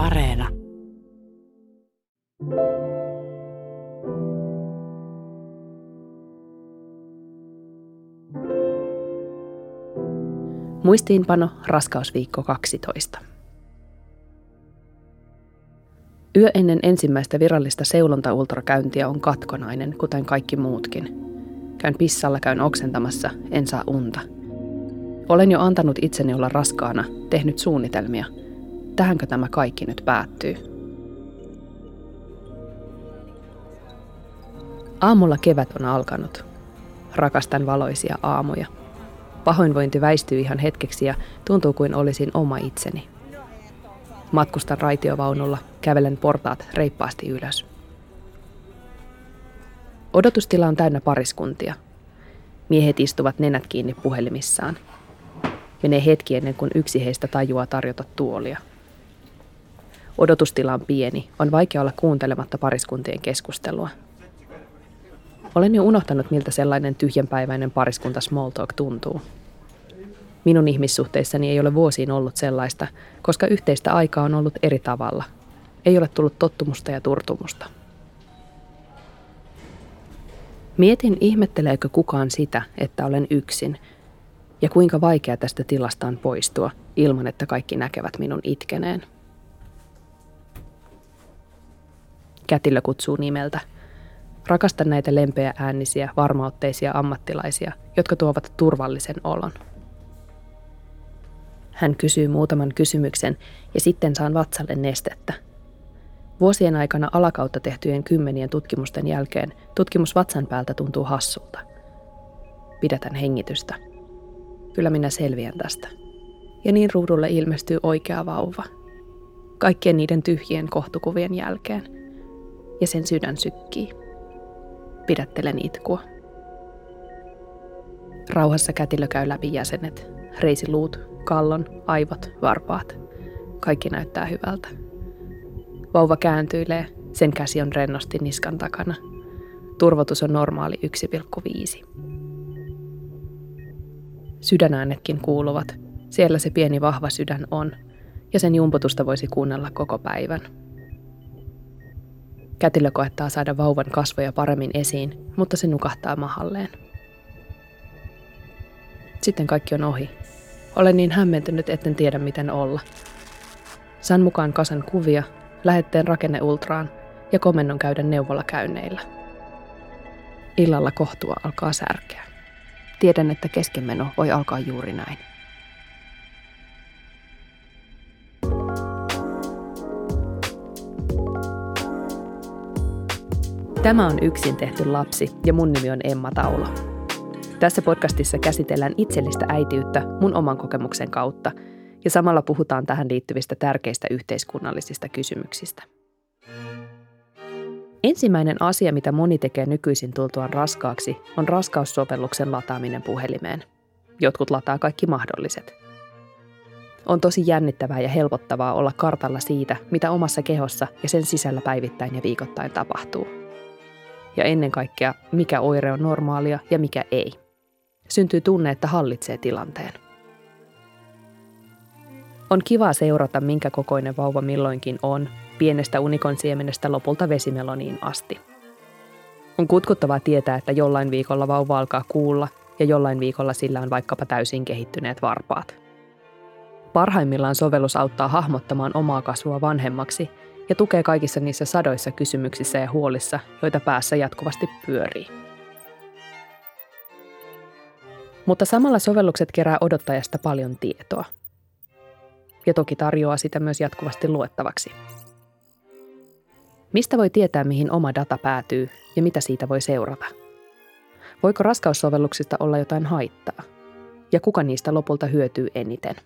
Areena. Muistiinpano raskausviikko 12. Yö ennen ensimmäistä virallista seulonta-ultrakäyntiä on katkonainen, kuten kaikki muutkin. Käyn pissalla, käyn oksentamassa, en saa unta. Olen jo antanut itseni olla raskaana, tehnyt suunnitelmia. Tähänkö tämä kaikki nyt päättyy? Aamulla kevät on alkanut. Rakastan valoisia aamuja. Pahoinvointi väistyy ihan hetkeksi ja tuntuu kuin olisin oma itseni. Matkustan raitiovaunulla, kävelen portaat reippaasti ylös. Odotustila on täynnä pariskuntia. Miehet istuvat nenät kiinni puhelimissaan. Menee hetki ennen kuin yksi heistä tajuaa tarjota tuolia. Odotustila on pieni, on vaikea olla kuuntelematta pariskuntien keskustelua. Olen jo unohtanut, miltä sellainen tyhjänpäiväinen pariskunta small talk tuntuu. Minun ihmissuhteissani ei ole vuosiin ollut sellaista, koska yhteistä aikaa on ollut eri tavalla. Ei ole tullut tottumusta ja turtumusta. Mietin, ihmetteleekö kukaan sitä, että olen yksin, ja kuinka vaikea tästä tilasta on poistua ilman, että kaikki näkevät minun itkeneen. Kätilö kutsuu nimeltä. Rakastan näitä lempeä äänisiä, varmautteisia ammattilaisia, jotka tuovat turvallisen olon. Hän kysyy muutaman kysymyksen ja sitten saan vatsalle nestettä. Vuosien aikana alakautta tehtyjen kymmenien tutkimusten jälkeen tutkimus vatsan päältä tuntuu hassulta. Pidätän hengitystä. Kyllä minä selviän tästä. Ja niin ruudulle ilmestyy oikea vauva. Kaikkien niiden tyhjien kohtukuvien jälkeen. Ja sen sydän sykkii. Pidättelen itkua. Rauhassa kätilö käy läpi jäsenet, reisiluut, kallon, aivot, varpaat. Kaikki näyttää hyvältä. Vauva kääntyilee, sen käsi on rennosti niskan takana. Turvotus on normaali 1,5. Sydänäänetkin kuuluvat. Siellä se pieni vahva sydän on, ja sen jumputusta voisi kuunnella koko päivän. Kätilö koettaa saada vauvan kasvoja paremmin esiin, mutta se nukahtaa mahalleen. Sitten kaikki on ohi. Olen niin hämmentynyt, etten tiedä miten olla. Saan mukaan kasan kuvia, lähetteen ultraan ja komennon käydä neuvolakäynneillä. Illalla kohtua alkaa särkeä. Tiedän, että keskenmeno voi alkaa juuri näin. Tämä on yksin tehty lapsi ja mun nimi on Emma Taula. Tässä podcastissa käsitellään itsellistä äitiyttä mun oman kokemuksen kautta ja samalla puhutaan tähän liittyvistä tärkeistä yhteiskunnallisista kysymyksistä. Ensimmäinen asia, mitä moni tekee nykyisin tultuaan raskaaksi, on raskaussovelluksen lataaminen puhelimeen. Jotkut lataa kaikki mahdolliset. On tosi jännittävää ja helpottavaa olla kartalla siitä, mitä omassa kehossa ja sen sisällä päivittäin ja viikoittain tapahtuu. Ja ennen kaikkea, mikä oire on normaalia ja mikä ei – syntyy tunne, että hallitsee tilanteen. On kiva seurata, minkä kokoinen vauva milloinkin on, pienestä unikon siemenestä lopulta vesimeloniin asti. On kutkuttavaa tietää, että jollain viikolla vauva alkaa kuulla ja jollain viikolla sillä on vaikkapa täysin kehittyneet varpaat. Parhaimmillaan sovellus auttaa hahmottamaan omaa kasvua vanhemmaksi ja tukee kaikissa niissä sadoissa kysymyksissä ja huolissa, joita päässä jatkuvasti pyörii. Mutta samalla sovellukset kerää odottajasta paljon tietoa. Ja toki tarjoaa sitä myös jatkuvasti luettavaksi. Mistä voi tietää, mihin oma data päätyy ja mitä siitä voi seurata? Voiko raskaussovelluksista olla jotain haittaa? Ja kuka niistä lopulta hyötyy eniten?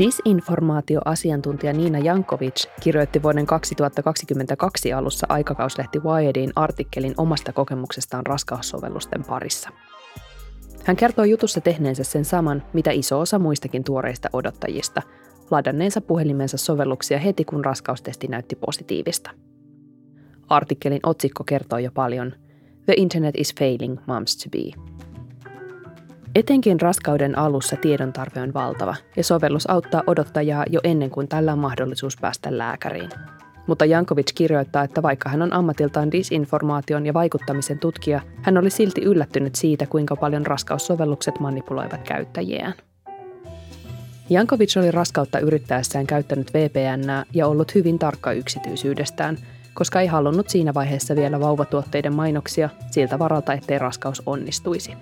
Disinformaatioasiantuntija Niina Jankovic kirjoitti vuoden 2022 alussa aikakauslehti Wiredin artikkelin omasta kokemuksestaan raskaussovellusten parissa. Hän kertoo jutussa tehneensä sen saman, mitä iso osa muistakin tuoreista odottajista, ladanneensa puhelimensa sovelluksia heti kun raskaustesti näytti positiivista. Artikkelin otsikko kertoo jo paljon The Internet is failing moms to be. Etenkin raskauden alussa tiedon tarve on valtava ja sovellus auttaa odottajaa jo ennen kuin tällä on mahdollisuus päästä lääkäriin. Mutta Jankovic kirjoittaa, että vaikka hän on ammatiltaan disinformaation ja vaikuttamisen tutkija, hän oli silti yllättynyt siitä, kuinka paljon raskaussovellukset manipuloivat käyttäjiään. Jankovic oli raskautta yrittäessään käyttänyt VPN ja ollut hyvin tarkka yksityisyydestään, koska ei halunnut siinä vaiheessa vielä vauvatuotteiden mainoksia siltä varalta, ettei raskaus onnistuisi.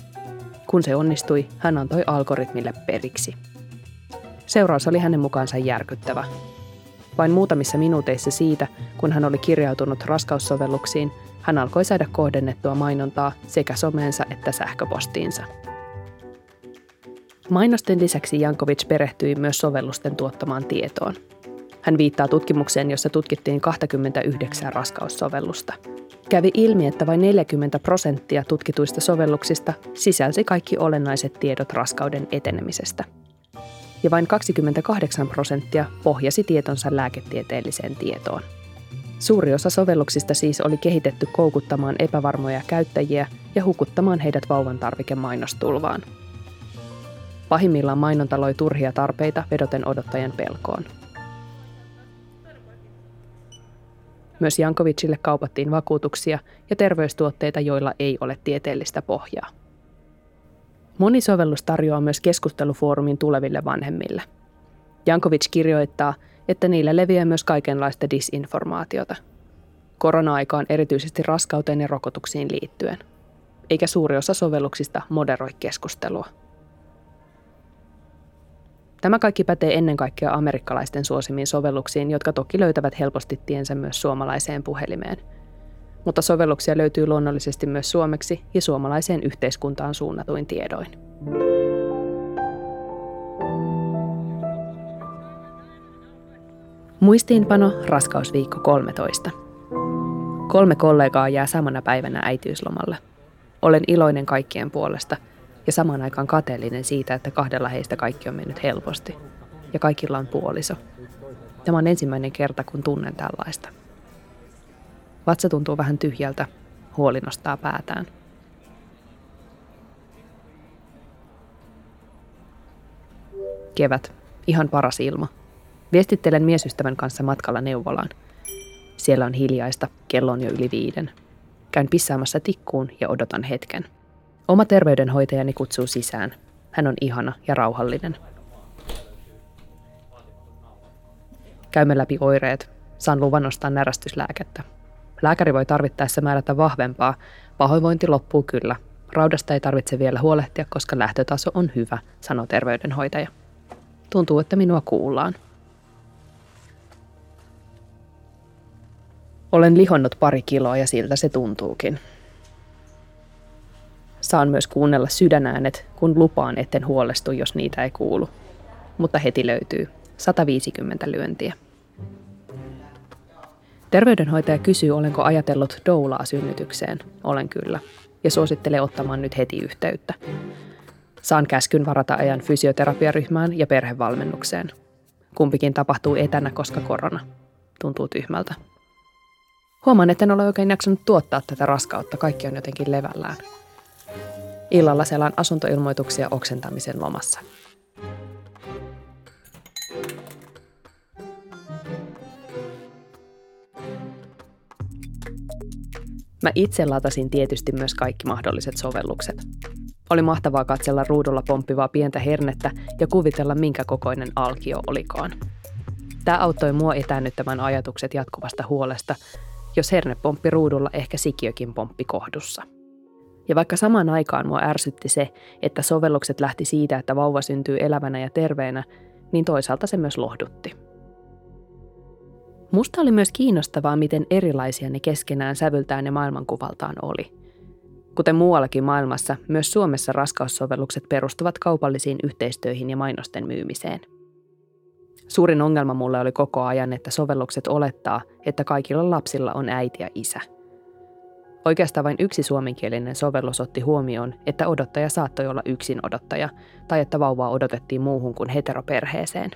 Kun se onnistui, hän antoi algoritmille periksi. Seuraus oli hänen mukaansa järkyttävä. Vain muutamissa minuuteissa siitä, kun hän oli kirjautunut raskaussovelluksiin, hän alkoi saada kohdennettua mainontaa sekä someensa että sähköpostiinsa. Mainosten lisäksi Jankovic perehtyi myös sovellusten tuottamaan tietoon. Hän viittaa tutkimukseen, jossa tutkittiin 29 raskaussovellusta – Kävi ilmi, että vain 40 prosenttia tutkituista sovelluksista sisälsi kaikki olennaiset tiedot raskauden etenemisestä. Ja vain 28 prosenttia pohjasi tietonsa lääketieteelliseen tietoon. Suuri osa sovelluksista siis oli kehitetty koukuttamaan epävarmoja käyttäjiä ja hukuttamaan heidät vauvan tarvikemainostulvaan. Pahimmillaan mainonta loi turhia tarpeita vedoten odottajan pelkoon – Myös Jankovicille kaupattiin vakuutuksia ja terveystuotteita, joilla ei ole tieteellistä pohjaa. Moni sovellus tarjoaa myös keskustelufoorumin tuleville vanhemmille. Jankovic kirjoittaa, että niillä leviää myös kaikenlaista disinformaatiota. Korona-aika on erityisesti raskauteen ja rokotuksiin liittyen, eikä suuri osa sovelluksista moderoi keskustelua. Tämä kaikki pätee ennen kaikkea amerikkalaisten suosimiin sovelluksiin, jotka toki löytävät helposti tiensä myös suomalaiseen puhelimeen. Mutta sovelluksia löytyy luonnollisesti myös suomeksi ja suomalaiseen yhteiskuntaan suunnatuin tiedoin. Muistiinpano raskausviikko 13. Kolme kollegaa jää samana päivänä äitiyslomalle. Olen iloinen kaikkien puolesta – ja samaan aikaan kateellinen siitä, että kahdella heistä kaikki on mennyt helposti ja kaikilla on puoliso. Tämä on ensimmäinen kerta, kun tunnen tällaista. Vatsa tuntuu vähän tyhjältä, huoli nostaa päätään. Kevät, ihan paras ilma. Viestittelen miesystävän kanssa matkalla neuvolaan. Siellä on hiljaista, kello on jo yli viiden. Käyn pissaamassa tikkuun ja odotan hetken – Oma terveydenhoitajani kutsuu sisään. Hän on ihana ja rauhallinen. Käymme läpi oireet. Saan luvan nostaa närästyslääkettä. Lääkäri voi tarvittaessa määrätä vahvempaa. Pahoinvointi loppuu kyllä. Raudasta ei tarvitse vielä huolehtia, koska lähtötaso on hyvä, sanoo terveydenhoitaja. Tuntuu, että minua kuullaan. Olen lihonnut pari kiloa ja siltä se tuntuukin. Saan myös kuunnella sydänäänet, kun lupaan, etten huolestu, jos niitä ei kuulu. Mutta heti löytyy 150 lyöntiä. Terveydenhoitaja kysyy, olenko ajatellut doulaa synnytykseen. Olen kyllä. Ja suosittelee ottamaan nyt heti yhteyttä. Saan käskyn varata ajan fysioterapiaryhmään ja perhevalmennukseen. Kumpikin tapahtuu etänä, koska korona. Tuntuu tyhmältä. Huomaan, että en ole oikein jaksanut tuottaa tätä raskautta. Kaikki on jotenkin levällään. Illalla selaan asuntoilmoituksia oksentamisen lomassa. Mä itse latasin tietysti myös kaikki mahdolliset sovellukset. Oli mahtavaa katsella ruudulla pomppivaa pientä hernettä ja kuvitella, minkä kokoinen alkio olikaan. Tämä auttoi mua etäännyttämään ajatukset jatkuvasta huolesta, jos herne pomppi ruudulla, ehkä sikiökin pomppi kohdussa – ja vaikka samaan aikaan mua ärsytti se, että sovellukset lähti siitä, että vauva syntyy elävänä ja terveenä, niin toisaalta se myös lohdutti. Musta oli myös kiinnostavaa, miten erilaisia ne keskenään sävyltään ja maailmankuvaltaan oli. Kuten muuallakin maailmassa, myös Suomessa raskaussovellukset perustuvat kaupallisiin yhteistöihin ja mainosten myymiseen. Suurin ongelma mulle oli koko ajan, että sovellukset olettaa, että kaikilla lapsilla on äiti ja isä – Oikeastaan vain yksi suomenkielinen sovellus otti huomioon, että odottaja saattoi olla yksin odottaja tai että vauvaa odotettiin muuhun kuin heteroperheeseen.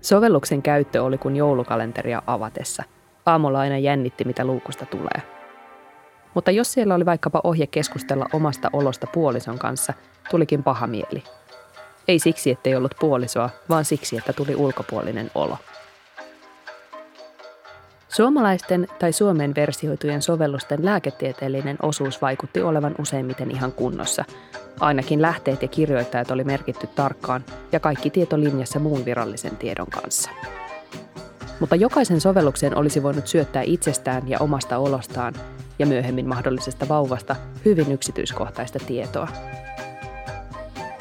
Sovelluksen käyttö oli kuin joulukalenteria avatessa. Aamulla aina jännitti, mitä luukusta tulee. Mutta jos siellä oli vaikkapa ohje keskustella omasta olosta puolison kanssa, tulikin paha mieli. Ei siksi, ettei ollut puolisoa, vaan siksi, että tuli ulkopuolinen olo. Suomalaisten tai Suomen versioitujen sovellusten lääketieteellinen osuus vaikutti olevan useimmiten ihan kunnossa. Ainakin lähteet ja kirjoittajat oli merkitty tarkkaan ja kaikki tieto linjassa muun virallisen tiedon kanssa. Mutta jokaisen sovellukseen olisi voinut syöttää itsestään ja omasta olostaan ja myöhemmin mahdollisesta vauvasta hyvin yksityiskohtaista tietoa.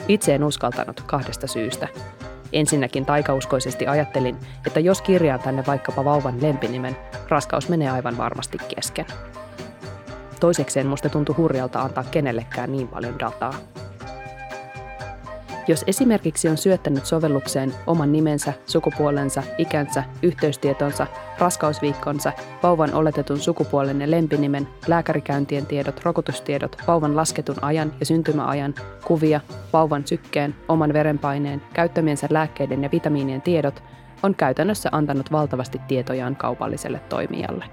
Itse en uskaltanut kahdesta syystä. Ensinnäkin taikauskoisesti ajattelin, että jos kirjaan tänne vaikkapa vauvan lempinimen, raskaus menee aivan varmasti kesken. Toisekseen musta tuntui hurjalta antaa kenellekään niin paljon dataa. Jos esimerkiksi on syöttänyt sovellukseen oman nimensä, sukupuolensa, ikänsä, yhteystietonsa, raskausviikkonsa, vauvan oletetun sukupuolen ja lempinimen, lääkärikäyntien tiedot, rokotustiedot, vauvan lasketun ajan ja syntymäajan, kuvia, vauvan sykkeen, oman verenpaineen, käyttämiensä lääkkeiden ja vitamiinien tiedot, on käytännössä antanut valtavasti tietojaan kaupalliselle toimijalle.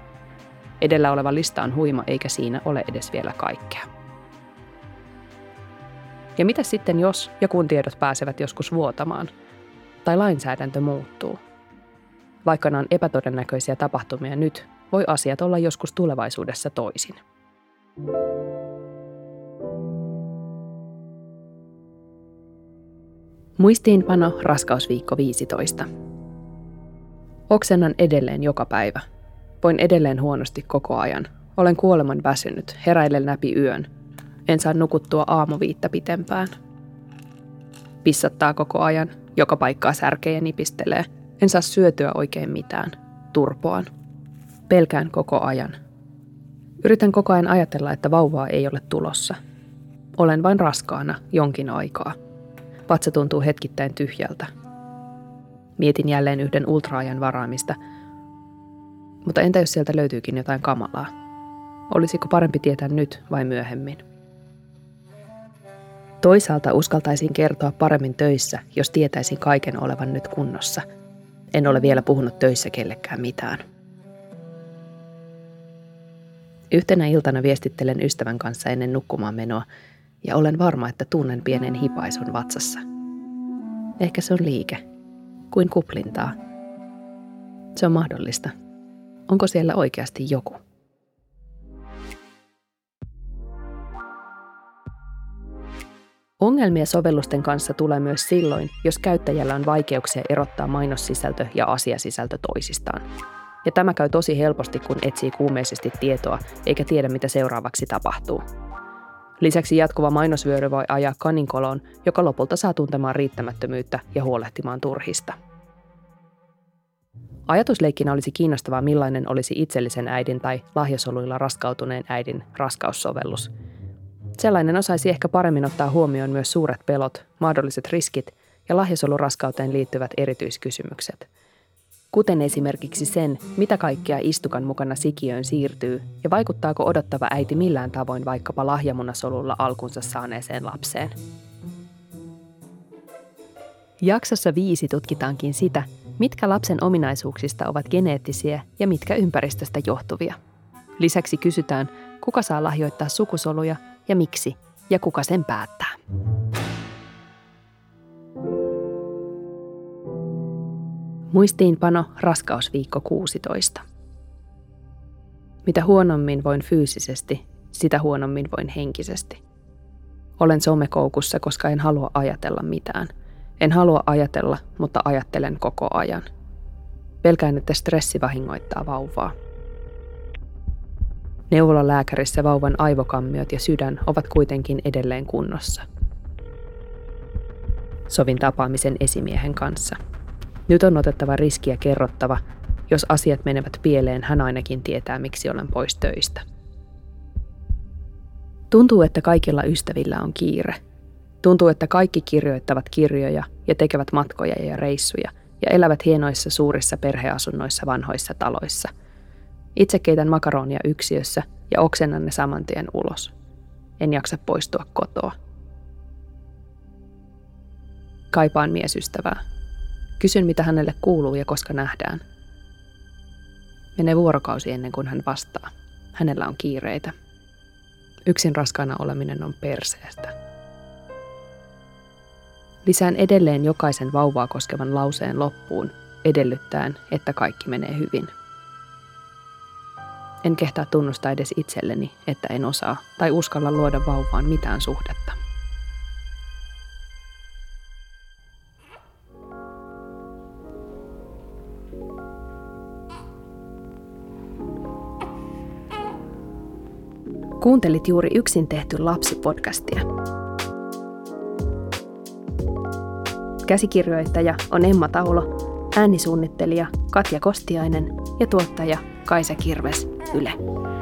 Edellä oleva lista on huima eikä siinä ole edes vielä kaikkea. Ja mitä sitten jos ja kun tiedot pääsevät joskus vuotamaan? Tai lainsäädäntö muuttuu? Vaikka nämä on epätodennäköisiä tapahtumia nyt, voi asiat olla joskus tulevaisuudessa toisin. Muistiinpano raskausviikko 15. Oksennan edelleen joka päivä. Voin edelleen huonosti koko ajan. Olen kuoleman väsynyt, heräilen läpi yön – en saa nukuttua aamuviittä pitempään. Pissattaa koko ajan, joka paikkaa särkee ja nipistelee. En saa syötyä oikein mitään. Turpoan. Pelkään koko ajan. Yritän koko ajan ajatella, että vauvaa ei ole tulossa. Olen vain raskaana jonkin aikaa. Vatsa tuntuu hetkittäin tyhjältä. Mietin jälleen yhden ultraajan varaamista. Mutta entä jos sieltä löytyykin jotain kamalaa? Olisiko parempi tietää nyt vai myöhemmin? Toisaalta uskaltaisin kertoa paremmin töissä, jos tietäisin kaiken olevan nyt kunnossa. En ole vielä puhunut töissä kellekään mitään. Yhtenä iltana viestittelen ystävän kanssa ennen nukkumaan menoa ja olen varma, että tunnen pienen hipaisun vatsassa. Ehkä se on liike, kuin kuplintaa. Se on mahdollista. Onko siellä oikeasti joku? Ongelmia sovellusten kanssa tulee myös silloin, jos käyttäjällä on vaikeuksia erottaa mainossisältö ja asiasisältö toisistaan. Ja tämä käy tosi helposti, kun etsii kuumeisesti tietoa eikä tiedä, mitä seuraavaksi tapahtuu. Lisäksi jatkuva mainosvyöry voi ajaa kaninkoloon, joka lopulta saa tuntemaan riittämättömyyttä ja huolehtimaan turhista. Ajatusleikkinä olisi kiinnostavaa, millainen olisi itsellisen äidin tai lahjasoluilla raskautuneen äidin raskaussovellus – Sellainen osaisi ehkä paremmin ottaa huomioon myös suuret pelot, mahdolliset riskit ja lahjasoluraskauteen liittyvät erityiskysymykset. Kuten esimerkiksi sen, mitä kaikkea istukan mukana sikiöön siirtyy ja vaikuttaako odottava äiti millään tavoin vaikkapa lahjamunasolulla alkunsa saaneeseen lapseen. Jaksossa viisi tutkitaankin sitä, mitkä lapsen ominaisuuksista ovat geneettisiä ja mitkä ympäristöstä johtuvia. Lisäksi kysytään, kuka saa lahjoittaa sukusoluja ja miksi ja kuka sen päättää. Muistiinpano raskausviikko 16. Mitä huonommin voin fyysisesti, sitä huonommin voin henkisesti. Olen somekoukussa, koska en halua ajatella mitään. En halua ajatella, mutta ajattelen koko ajan. Pelkään, että stressi vahingoittaa vauvaa. Neuvolalääkärissä vauvan aivokammiot ja sydän ovat kuitenkin edelleen kunnossa. Sovin tapaamisen esimiehen kanssa. Nyt on otettava riskiä kerrottava. Jos asiat menevät pieleen, hän ainakin tietää, miksi olen pois töistä. Tuntuu, että kaikilla ystävillä on kiire. Tuntuu, että kaikki kirjoittavat kirjoja ja tekevät matkoja ja reissuja ja elävät hienoissa suurissa perheasunnoissa vanhoissa taloissa – itse keitän makaronia yksiössä ja oksennan ne saman tien ulos. En jaksa poistua kotoa. Kaipaan miesystävää. Kysyn, mitä hänelle kuuluu ja koska nähdään. Menee vuorokausi ennen kuin hän vastaa. Hänellä on kiireitä. Yksin raskaana oleminen on perseestä. Lisään edelleen jokaisen vauvaa koskevan lauseen loppuun, edellyttäen, että kaikki menee hyvin. En kehtaa tunnustaa edes itselleni, että en osaa tai uskalla luoda vauvaan mitään suhdetta. Kuuntelit juuri yksin tehty lapsipodcastia. Käsikirjoittaja on Emma Taulo, äänisuunnittelija Katja Kostiainen ja tuottaja Kaisa Kirves chula.